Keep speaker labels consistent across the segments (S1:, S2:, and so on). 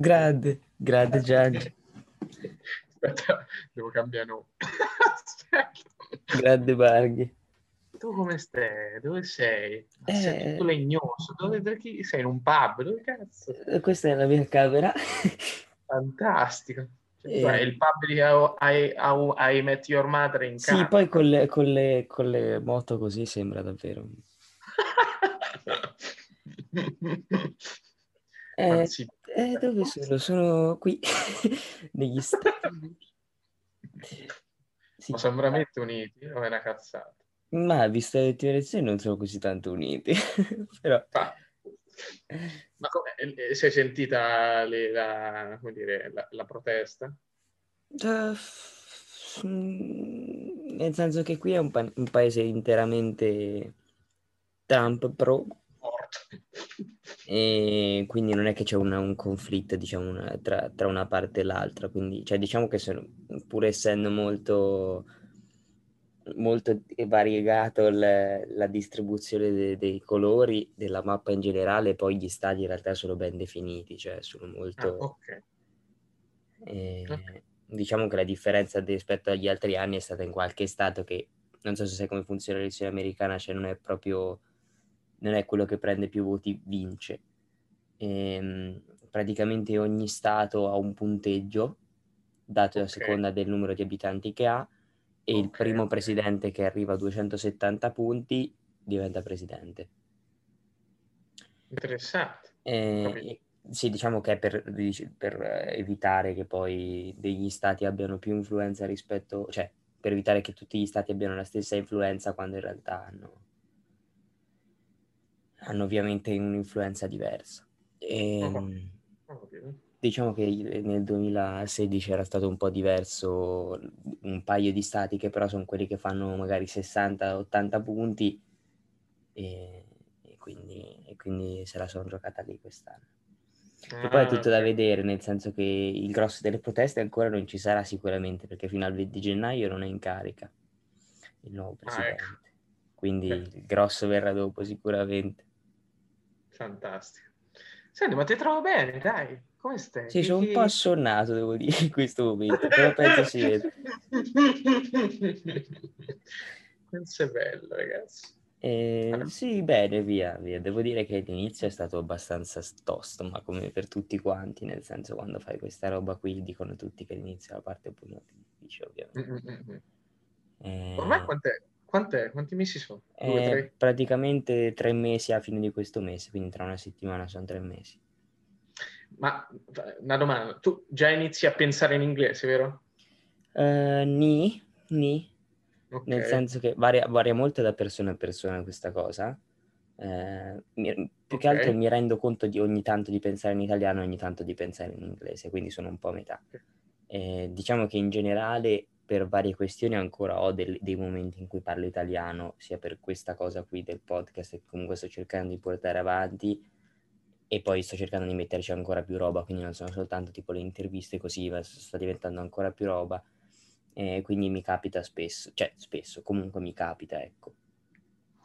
S1: Grande, grande Gianni.
S2: Aspetta, devo cambiare nome.
S1: grande Barghi.
S2: Tu come stai? Dove sei?
S1: Eh...
S2: Sei tutto legnoso. Dove, chi... sei in un pub? Dove cazzo?
S1: Questa è la mia camera.
S2: Fantastico. Cioè, eh... il pub di I, I, I, I Met Your Mother in
S1: casa. Sì, poi con le, con, le, con le moto così sembra davvero. eh, eh, dove sono? Sono qui, negli Stati Uniti.
S2: Sì. Ma sono veramente uniti o è una cazzata?
S1: Ma visto le ultime elezioni non sono così tanto uniti, però...
S2: Ah. Ma come, eh, si è sentita le, la, dire, la, la, protesta?
S1: Uh, nel senso che qui è un, pa- un paese interamente Trump pro e quindi non è che c'è una, un conflitto diciamo, una, tra, tra, una parte e l'altra quindi cioè, diciamo che sono, pur essendo molto molto variegato la, la distribuzione de, dei colori della mappa in generale, poi gli stadi in realtà sono ben definiti, cioè sono molto...
S2: Ah, okay.
S1: Eh, okay. Diciamo che la differenza rispetto agli altri anni è stata in qualche stato che, non so se sai come funziona l'elezione americana, cioè non è proprio, non è quello che prende più voti vince. E, ehm, praticamente ogni stato ha un punteggio dato okay. a seconda del numero di abitanti che ha e okay. il primo presidente che arriva a 270 punti diventa presidente.
S2: Interessante.
S1: Eh, sì, diciamo che è per, per, evitare che poi degli stati abbiano più influenza rispetto, cioè per evitare che tutti gli stati abbiano la stessa influenza quando in realtà hanno, hanno ovviamente un'influenza diversa. E, uh-huh. Uh-huh diciamo che nel 2016 era stato un po' diverso, un paio di stati che però sono quelli che fanno magari 60-80 punti e, e, quindi, e, quindi, se la sono giocata lì quest'anno. Ah, e poi è tutto da vedere, nel senso che il grosso delle proteste ancora non ci sarà sicuramente perché fino al 20 gennaio non è in carica il nuovo presidente. Ah, ecco. Quindi il grosso verrà dopo sicuramente.
S2: Fantastico. Senti, ma ti trovo bene, dai. Come stai?
S1: Sì, sono un po' assonnato, devo dire, in questo momento, però penso si vede.
S2: Questo è bello, ragazzi.
S1: Eh, allora. Sì, bene, via, via. Devo dire che l'inizio è stato abbastanza tosto, ma come per tutti quanti, nel senso quando fai questa roba qui dicono tutti che l'inizio è la parte un po' più difficile, ovviamente.
S2: Mm-hmm. Eh... Ormai quant'è? Quant'è? Quanti mesi sono? Due,
S1: eh, tre? Praticamente tre mesi a fine di questo mese, quindi tra una settimana sono tre mesi.
S2: Ma una domanda, tu già inizi a pensare in inglese, vero?
S1: Uh, ni, ni. Okay. Nel senso che varia, varia, molto da persona a persona questa cosa. Eh, mi, più okay. che altro mi rendo conto di ogni tanto di pensare in italiano e ogni tanto di pensare in inglese, quindi sono un po' a metà. Eh, diciamo che in generale per varie questioni ancora ho del, dei momenti in cui parlo italiano, sia per questa cosa qui del podcast che comunque sto cercando di portare avanti, e poi sto cercando di metterci ancora più roba, quindi non sono soltanto tipo le interviste così, ma sta diventando ancora più roba, e quindi mi capita spesso, cioè spesso, comunque mi capita, ecco.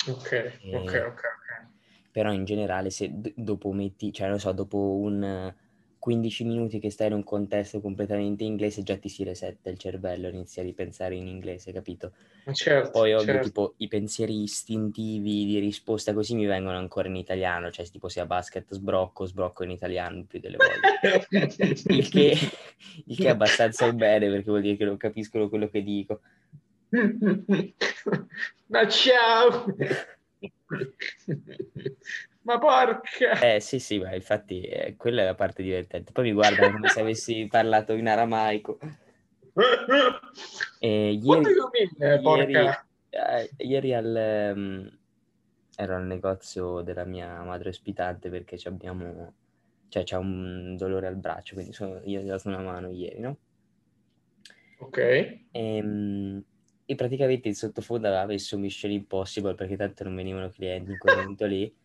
S2: Ok, e... ok, ok, ok.
S1: Però in generale se d- dopo metti, cioè non so, dopo un 15 minuti che stai in un contesto completamente inglese già ti si resetta il cervello, inizia a ripensare in inglese, capito?
S2: Certo,
S1: Poi ovvio
S2: certo.
S1: tipo i pensieri istintivi di risposta così mi vengono ancora in italiano, cioè tipo sia basket sbrocco, sbrocco in italiano più delle volte. il, che, il che è abbastanza bene perché vuol dire che non capiscono quello che dico.
S2: Ma ciao! Ma porca!
S1: Eh sì, sì, ma infatti eh, quella è la parte divertente. Poi mi guardano come se avessi parlato in aramaico.
S2: E ieri,
S1: mean, ieri, eh, ieri al, um, ero al negozio della mia madre ospitante perché abbiamo, cioè c'è un dolore al braccio, quindi sono, io gli ho dato una mano ieri, no?
S2: Ok.
S1: E, um, e praticamente in sottofondo aveva messo Mission Impossible perché tanto non venivano clienti in quel momento lì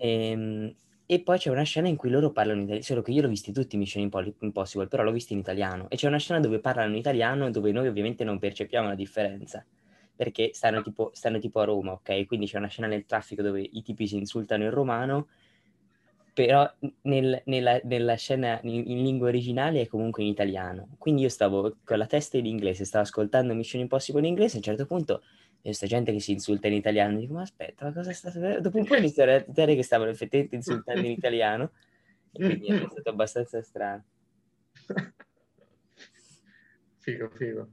S1: ehm, e poi c'è una scena in cui loro parlano in italiano, solo che io l'ho visti tutti Mission Impossible, però l'ho visti in italiano. E c'è una scena dove parlano in italiano dove noi ovviamente non percepiamo la differenza, perché stanno tipo, stanno tipo a Roma, ok? Quindi c'è una scena nel traffico dove i tipi si insultano in romano però nel, nella, nella, scena in, in, lingua originale è comunque in italiano. Quindi io stavo con la testa in inglese, stavo ascoltando Mission Impossible in inglese, a un certo punto questa gente che si insulta in italiano, dico ma aspetta, ma cosa sta Dopo un po' inizio a realizzare che stavano effettivamente insultando in italiano e quindi è stato abbastanza strano.
S2: Figo, figo.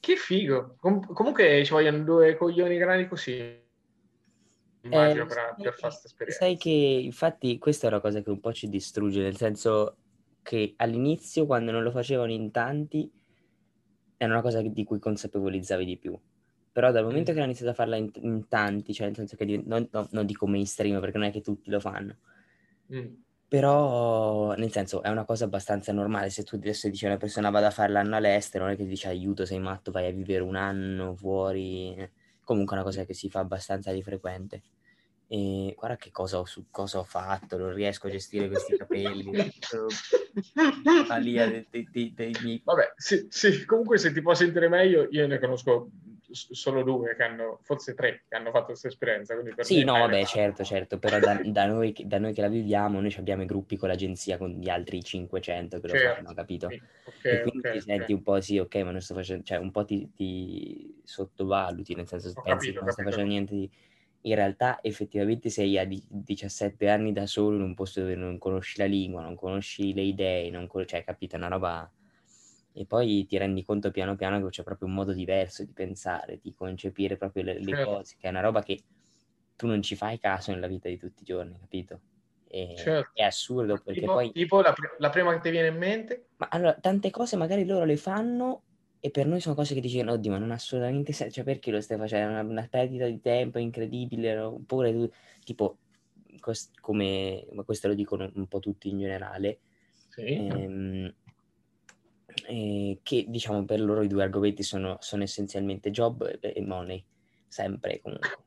S2: Che figo. Com- comunque ci vogliono due coglioni grandi così. Immagino eh, per, per fare questa esperienza.
S1: Sai che infatti questa è una cosa che un po' ci distrugge, nel senso che all'inizio, quando non lo facevano in tanti, era una cosa di cui consapevolizzavi di più. Però dal momento che hanno iniziato a farla in, in tanti, cioè nel senso che non, no, non dico mainstream perché non è che tutti lo fanno, mm. però nel senso è una cosa abbastanza normale. Se tu adesso dici a una persona vado a fare l'anno all'estero, non è che ti dici aiuto, sei matto, vai a vivere un anno fuori. Comunque è una cosa che si fa abbastanza di frequente. E guarda che cosa ho, su, cosa ho fatto, non riesco a gestire questi capelli.
S2: Alia dei, dei, dei, miei... Vabbè, sì, sì, comunque se ti può sentire meglio, io ne conosco solo due che hanno, forse tre, che hanno fatto questa esperienza.
S1: Sì, no, vabbè, certo, certo, però da, da, noi, da, noi, che la viviamo, noi abbiamo i gruppi con l'agenzia con gli altri 500 che lo certo. fanno, capito? Sì. Okay, e quindi okay, ti senti okay. un po' sì, ok, ma non sto facendo, cioè un po' ti, ti sottovaluti, nel senso che pensi che non stai facendo niente di in realtà effettivamente sei a 17 anni da solo in un posto dove non conosci la lingua, non conosci le idee, non con... cioè capito, una roba... E poi ti rendi conto piano piano che c'è proprio un modo diverso di pensare, di concepire proprio le, le certo. cose, che è una roba che tu non ci fai caso nella vita di tutti i giorni, capito? E, certo. È assurdo perché
S2: tipo,
S1: poi...
S2: Tipo la, la prima che ti viene in mente?
S1: Ma allora, tante cose magari loro le fanno e per noi sono cose che dici, oddio, ma non ha assolutamente senso, cioè perché lo stai facendo? È una, una perdita di tempo incredibile, oppure tu, tipo, cos- come, ma questo lo dicono un po' tutti in generale, sì. ehm, eh, che diciamo per loro i due argomenti sono, sono essenzialmente job e money, sempre comunque.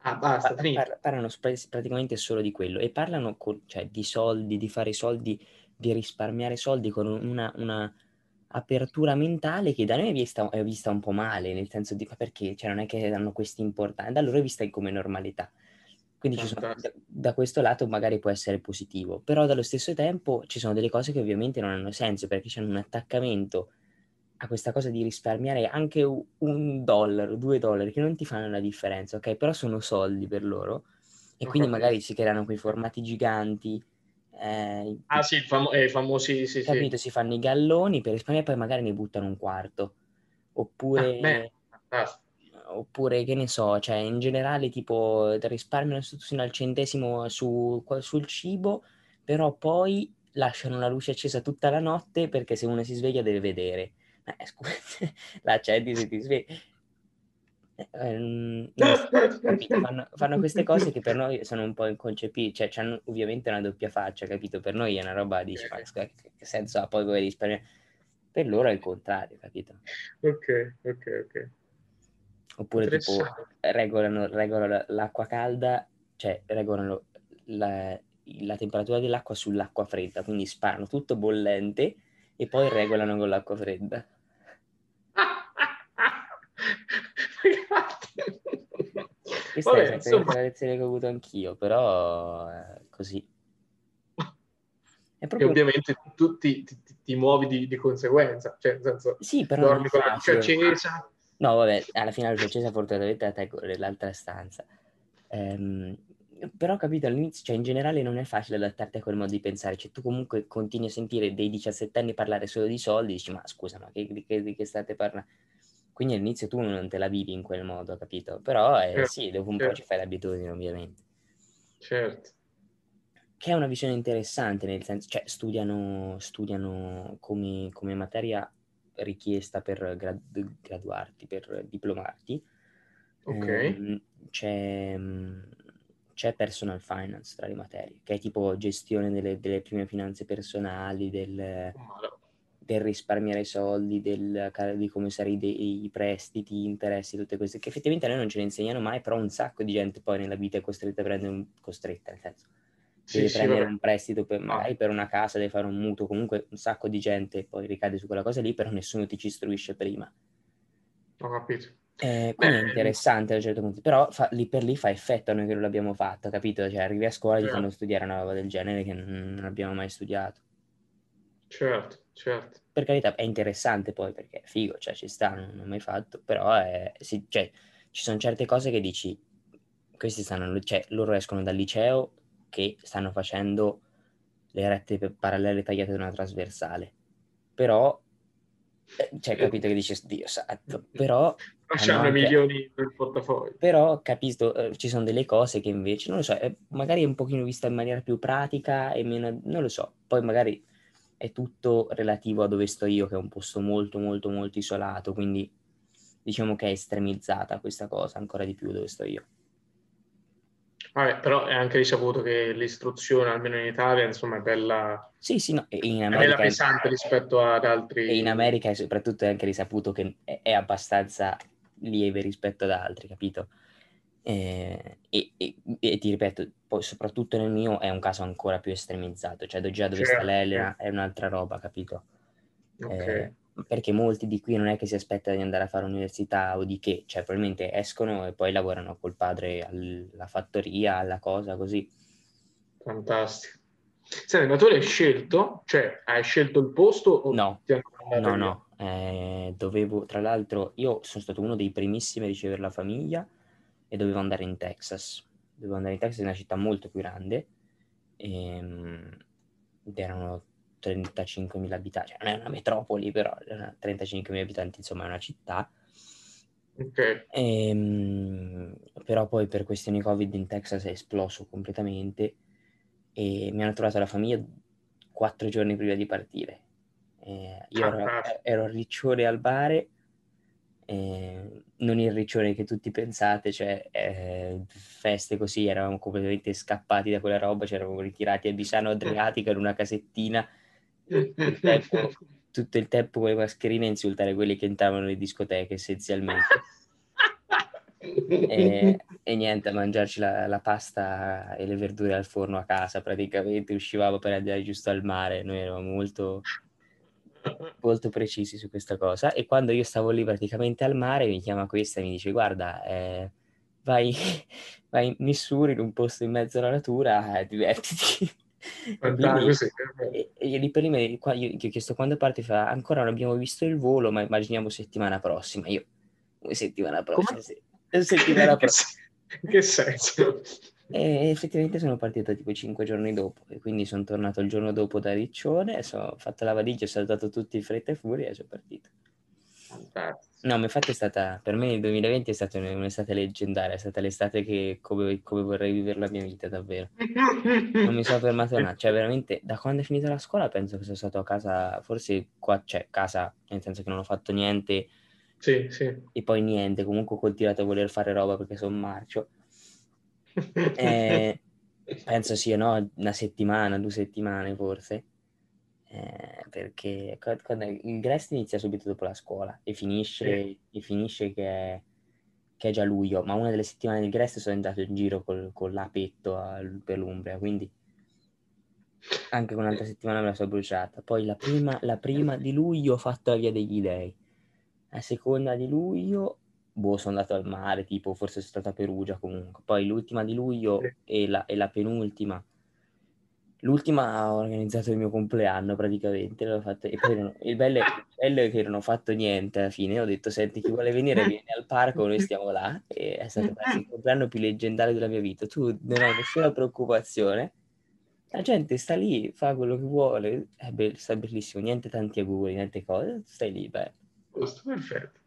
S2: Ah, basta,
S1: par- par- parlano praticamente solo di quello e parlano con, cioè, di soldi, di fare soldi, di risparmiare soldi con una, una apertura mentale che da noi è vista, è vista un po' male, nel senso di perché cioè, non è che hanno questa importanza, da loro è vista come normalità. Quindi sono, da, da, questo lato magari può essere positivo, però dallo stesso tempo ci sono delle cose che ovviamente non hanno senso perché c'è un attaccamento a questa cosa di risparmiare anche un dollaro, due dollari, che non ti fanno la differenza, ok? Però sono soldi per loro e quindi magari si creano quei formati giganti
S2: eh, ah sì, famo- eh, famosi, sì,
S1: capito,
S2: sì.
S1: si fanno i galloni per risparmiare e poi magari ne buttano un quarto. Oppure, ah, oppure che ne so, cioè in generale tipo risparmiano fino al centesimo su, sul cibo, però poi lasciano la luce accesa tutta la notte perché se uno si sveglia deve vedere. Eh, scusa, la accendi se ti svegli. Ehm, fanno, fanno, queste cose che per noi sono un po' inconcepibili, cioè hanno ovviamente una doppia faccia, capito? Per noi è una roba di okay. che, senso ha poi vuoi risparmiare? Per loro è il contrario, capito?
S2: Ok, ok, ok.
S1: Oppure tipo regolano, regolano l'acqua calda, cioè regolano la, la temperatura dell'acqua sull'acqua fredda, quindi sparano tutto bollente e poi regolano con l'acqua fredda. Questa Vabbè, è insomma... la lezione che ho avuto anch'io, però è così.
S2: Proprio... E ovviamente tu ti, ti, ti muovi di, di, conseguenza, cioè nel senso,
S1: sì, però dormi con la luce accesa. No, vabbè, alla fine la luce accesa fortunatamente la tengo nell'altra stanza. Ehm, però capito all'inizio, cioè in generale non è facile adattarti a quel modo di pensare, cioè tu comunque continui a sentire dei 17 anni parlare solo di soldi, dici ma scusa, ma che, di, che, di che state parlando? Quindi all'inizio tu non te la vivi in quel modo, capito? Però eh, certo, sì, dopo un certo. po' ci fai l'abitudine, ovviamente.
S2: Certo.
S1: Che è una visione interessante, nel senso, cioè studiano, studiano come, come materia richiesta per grad- graduarti, per diplomarti.
S2: Ok. Eh,
S1: c'è, c'è, personal finance tra le materie, che è tipo gestione delle, delle prime finanze personali, del... Oh, del risparmiare soldi, del, di come usare i, i prestiti, interessi, tutte queste, che effettivamente a noi non ce ne insegnano mai, però un sacco di gente poi nella vita è costretta a prendere un, costretta, nel senso, deve sì, prendere sì, un prestito per, magari per una casa, deve fare un mutuo, comunque un sacco di gente poi ricade su quella cosa lì, però nessuno ti ci istruisce prima.
S2: Ho capito.
S1: Eh, quindi Beh, è interessante a un certo punto, però fa, lì per lì fa effetto a noi che non l'abbiamo fatto, capito? Cioè arrivi a scuola e ti fanno studiare una roba del genere che non abbiamo mai studiato.
S2: Certo, certo.
S1: Per carità è interessante poi perché è figo, cioè ci sta, non l'ho mai fatto, però è, sì, cioè, ci sono certe cose che dici, questi stanno, cioè loro escono dal liceo che stanno facendo le rette parallele tagliate da una trasversale, però eh, cioè capito che dici Dio santo però
S2: lasciano anche... milioni nel portafoglio
S1: però capisco eh, ci sono delle cose che invece non lo so è, magari è un pochino vista in maniera più pratica e meno non lo so poi magari è tutto relativo a dove sto io che è un posto molto molto molto isolato quindi diciamo che è estremizzata questa cosa ancora di più dove sto io
S2: Vabbè, però è anche risaputo che l'istruzione, almeno in Italia, insomma, è bella,
S1: sì, sì, no, in America,
S2: è bella pesante rispetto ad altri...
S1: E in America soprattutto è anche risaputo che è abbastanza lieve rispetto ad altri, capito? Eh, e, e, e, ti ripeto, poi soprattutto nel mio è un caso ancora più estremizzato, cioè già dove certo, sta l'Elena è un'altra roba, capito? Okay. Eh, perché molti di qui non è che si aspettano di andare a fare università o di che, cioè probabilmente escono e poi lavorano col padre alla fattoria, alla cosa così.
S2: Fantastico. Senti, ma tu l'hai scelto? Cioè, hai scelto il posto? O
S1: no, no, no. Eh, dovevo, tra l'altro, io sono stato uno dei primissimi a ricevere la famiglia e dovevo andare in Texas. Dovevo andare in Texas, in una città molto più grande. Ehm, ed erano 35.000 abitanti, cioè non è una metropoli, però 35.000 abitanti, insomma, è una città.
S2: Okay.
S1: E, ehm, però poi per questioni Covid in Texas è esploso completamente e mi hanno trovato la famiglia quattro giorni prima di partire. Eh, io ero, ero, a Riccione al bare, eh, non il Riccione che tutti pensate, cioè eh, feste così, eravamo completamente scappati da quella roba, ci eravamo ritirati a Bisano Adriatica in una casettina. Tutto il tempo, tutto il tempo con le mascherine a insultare quelli che entravano nelle discoteche essenzialmente. e, e, niente, a mangiarci la, la, pasta e le verdure al forno a casa praticamente, uscivamo per andare giusto al mare, noi eravamo molto, molto precisi su questa cosa e quando io stavo lì praticamente al mare mi chiama questa e mi dice guarda eh, vai, vai in Missouri in un posto in mezzo alla natura, eh, divertiti. E, e lì per lì io, io ho chiesto quando parte, fa ancora non abbiamo visto il volo, ma immaginiamo settimana prossima. Io, settimana prossima? Se, settimana prossima.
S2: che senso?
S1: E effettivamente sono partito tipo cinque giorni dopo e quindi sono tornato il giorno dopo da Riccione, ho fatto la valigia, ho saltato tutti in fretta e furia e sono partito. No, ma infatti è stata, per me il 2020 è stata un'estate leggendaria, è stata l'estate che come, come vorrei vivere la mia vita davvero. Non mi sono fermato a cioè veramente da quando è finita la scuola penso che sono stato a casa, forse qua, cioè casa, nel senso che non ho fatto niente.
S2: Sì, sì.
S1: E poi niente, comunque ho continuato a voler fare roba perché sono marcio. E penso sia, no, una settimana, due settimane forse eh, perché quando il Grest inizia subito dopo la scuola e finisce, sì. e finisce che, è, che, è, già luglio, ma una delle settimane del Grest sono andato in giro col, con l'apetto al, per l'Umbria, quindi anche un'altra settimana me la sono bruciata. Poi la prima, la prima di luglio ho fatto la via degli dei, la seconda di luglio boh, sono andato al mare, tipo forse sono stato a Perugia comunque, poi l'ultima di luglio sì. e, la, e la penultima. L'ultima ho organizzato il mio compleanno praticamente, l'ho fatto, e poi non, il, bello è, il, bello è, che non ho fatto niente alla fine, ho detto senti chi vuole venire vieni al parco, noi stiamo là, e è stato il compleanno più leggendario della mia vita, tu non hai nessuna preoccupazione, la gente sta lì, fa quello che vuole, è be- sta bellissimo, niente tanti auguri, niente cose, stai lì, beh.
S2: perfetto.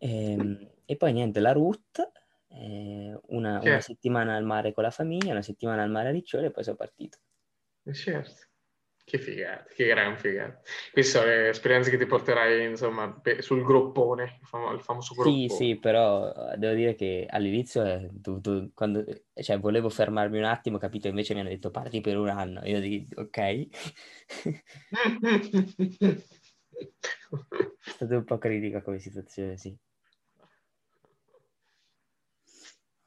S1: E, ehm, e, poi niente, la route, eh, una, una settimana al mare con la famiglia, una settimana al mare a Riccione e poi sono partito.
S2: Eh, certo. Che figata, che gran figata. Queste sono le esperienze che ti porterai, insomma, sul groppone, il, famo- il famoso groppone.
S1: Sì, sì, però eh, devo dire che all'inizio, eh, tu, tu, quando, cioè, volevo fermarmi un attimo, capito? Invece mi hanno detto parti per un anno. Io dico, ok. È stata un po' critica come situazione, sì.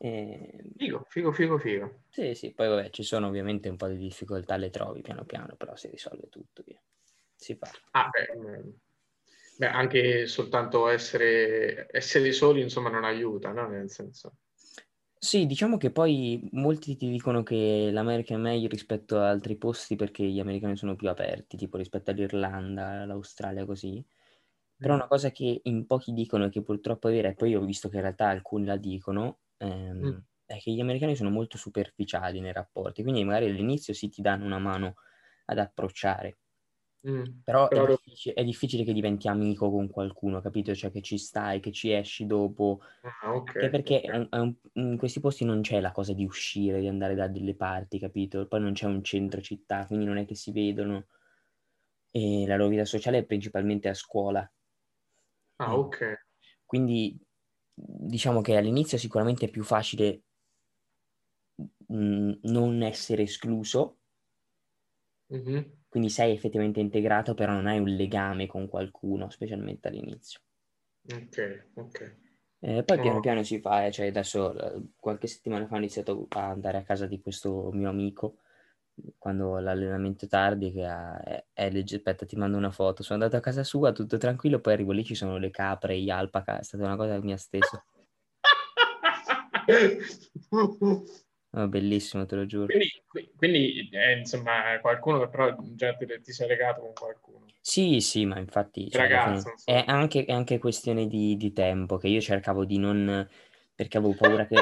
S2: E... Figo, figo, figo, figo.
S1: Sì, sì, poi vabbè, ci sono ovviamente un po' di difficoltà, le trovi piano piano, però si risolve tutto, via. Si parla.
S2: Ah, beh, mm. Beh, anche soltanto essere, essere soli, insomma, non aiuta, no? Nel senso...
S1: Sì, diciamo che poi molti ti dicono che l'America è meglio rispetto a altri posti perché gli americani sono più aperti, tipo rispetto all'Irlanda, all'Australia, così. Però mm. una cosa che in pochi dicono e che purtroppo è vera, e poi ho visto che in realtà alcuni la dicono, ehm, mm. è che gli americani sono molto superficiali nei rapporti, quindi magari all'inizio sì ti danno una mano ad approcciare, Mm, però, però... È, difficile, è, difficile, che diventi amico con qualcuno, capito? Cioè che ci stai, che ci esci dopo. Ah, okay, perché okay. È un, in questi posti non c'è la cosa di uscire, di andare da delle parti, capito? Poi non c'è un centro città, quindi non è che si vedono. E la loro vita sociale è principalmente a scuola.
S2: Ah, ok.
S1: Quindi diciamo che all'inizio sicuramente è più facile mh, mm, non essere escluso. Mm-hmm quindi sei effettivamente integrato, però non hai un legame con qualcuno, specialmente all'inizio.
S2: Ok, ok.
S1: Eh, poi piano piano si fa, eh, cioè adesso eh, qualche settimana fa ho iniziato a andare a casa di questo mio amico quando l'allenamento tardi che ha, è, è legge, aspetta ti mando una foto, sono andato a casa sua tutto tranquillo, poi arrivo lì ci sono le capre, gli alpaca, è stata una cosa che mi ha steso. Oh, bellissimo, te lo giuro.
S2: Quindi, quindi eh, insomma, qualcuno però già ti, ti sei legato con qualcuno.
S1: Sì, sì, ma infatti cioè, Ragazzo, è, anche, è, anche, questione di, di, tempo che io cercavo di non... perché avevo paura che,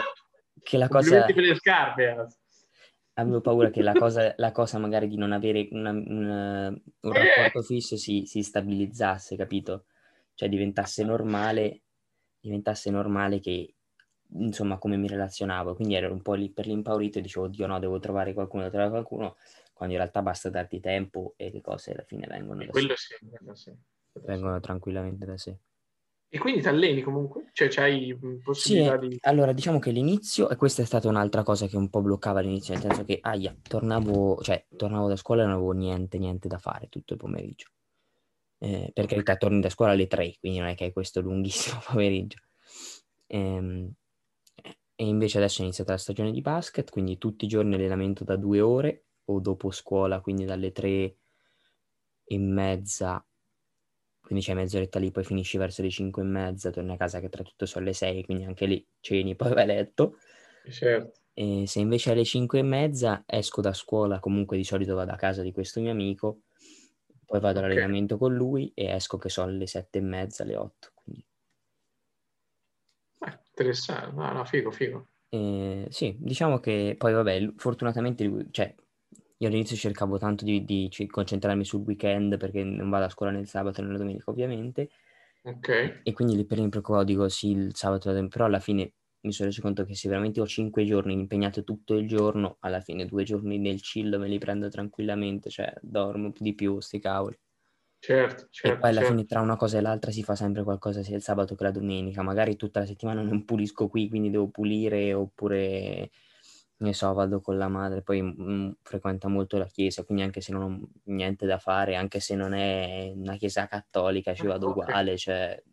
S1: che la cosa...
S2: per le scarpe.
S1: Avevo paura che la cosa, la cosa magari di non avere una, una, un rapporto fisso si, si stabilizzasse, capito? Cioè diventasse normale, diventasse normale che insomma come mi relazionavo, quindi ero un po' lì per l'impaurito e dicevo, oddio no, devo trovare qualcuno, devo trovare qualcuno, quando in realtà basta darti tempo e le cose alla fine vengono da
S2: quello sé. Sì, quello sì.
S1: Vengono tranquillamente da sé.
S2: E quindi ti alleni comunque? Cioè c'hai possibilità
S1: sì,
S2: di...
S1: allora diciamo che l'inizio, e questa è stata un'altra cosa che un po' bloccava all'inizio, nel senso che, aia, tornavo, cioè, tornavo da scuola e non avevo niente, niente da fare tutto il pomeriggio. Eh, per carità, torni da scuola alle tre, quindi non è che hai questo lunghissimo pomeriggio. Ehm, e invece adesso è iniziata la stagione di basket, quindi tutti i giorni allenamento da due ore o dopo scuola, quindi dalle tre e mezza, quindi c'è mezz'oretta lì, poi finisci verso le cinque e mezza, torni a casa che tra tutto sono le sei, quindi anche lì ceni, poi vai a letto.
S2: Certo.
S1: E se invece alle cinque e mezza esco da scuola, comunque di solito vado a casa di questo mio amico, poi vado okay. all'allenamento con lui e esco che sono le sette e mezza, alle otto. Quindi
S2: interessante, no, no, figo, figo.
S1: Eh, sì, diciamo che poi vabbè, fortunatamente, cioè, io all'inizio cercavo tanto di, di, concentrarmi sul weekend perché non vado a scuola nel sabato e nella domenica ovviamente.
S2: Ok.
S1: E quindi lì per mi preoccupavo, dico sì, il sabato, però alla fine mi sono reso conto che se veramente ho cinque giorni impegnato tutto il giorno, alla fine due giorni nel chill me li prendo tranquillamente, cioè dormo di più, sti cavoli.
S2: Certo, certo.
S1: E poi alla
S2: certo.
S1: fine tra una cosa e l'altra si fa sempre qualcosa sia il sabato che la domenica. Magari tutta la settimana non pulisco qui, quindi devo pulire, oppure ne so, vado con la madre, poi mh, mm, frequenta molto la chiesa, quindi anche se non ho niente da fare, anche se non è una chiesa cattolica, ci vado okay. uguale, cioè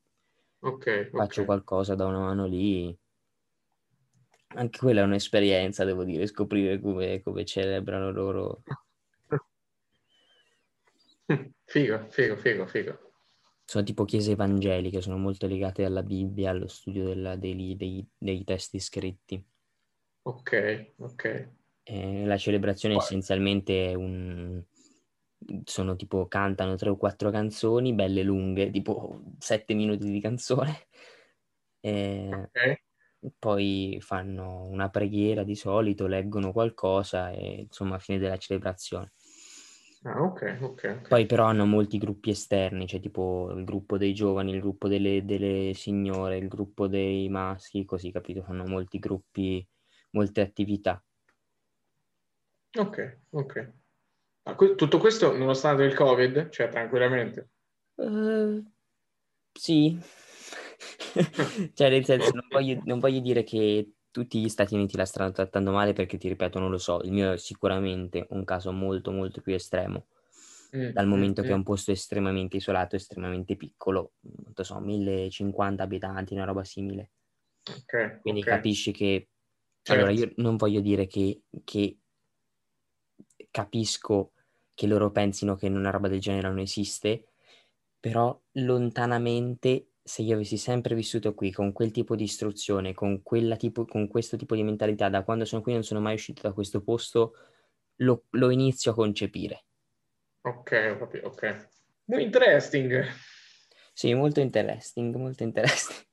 S2: okay,
S1: faccio okay. qualcosa da una mano lì. Anche quella è un'esperienza, devo dire, scoprire come, come celebrano loro
S2: Figo, figo, figo, figo.
S1: Sono tipo chiese evangeliche, sono molto legate alla Bibbia, allo studio della, dei, dei, dei, testi scritti.
S2: Ok, ok.
S1: Eh, la celebrazione Poi. essenzialmente è un... sono tipo, cantano tre o quattro canzoni, belle lunghe, tipo sette minuti di canzone. Eh, ok. Poi fanno una preghiera di solito, leggono qualcosa e insomma a fine della celebrazione.
S2: Ah, ok, ok.
S1: Poi però hanno molti gruppi esterni, cioè tipo il gruppo dei giovani, il gruppo delle, delle signore, il gruppo dei maschi, così capito? Fanno molti gruppi, molte attività.
S2: Ok, ok. Ma que- tutto questo nonostante il Covid, cioè tranquillamente?
S1: Uh, sì. cioè nel senso, non voglio, non voglio dire che tutti gli Stati Uniti la stanno trattando male perché, ti ripeto, non lo so, il mio è sicuramente un caso molto molto più estremo, mm, dal momento mm, che è mm. un posto estremamente isolato, estremamente piccolo, non so, 1050 abitanti, una roba simile.
S2: Okay,
S1: Quindi
S2: okay.
S1: capisci che... Certo. Allora, io non voglio dire che, che capisco che loro pensino che una roba del genere non esiste, però lontanamente se io avessi sempre vissuto qui con quel tipo di istruzione, con, tipo, con questo tipo di mentalità, da quando sono qui non sono mai uscito da questo posto, lo, lo inizio a concepire.
S2: Ok, ok. Interesting.
S1: Sì, molto interesting, molto interesting.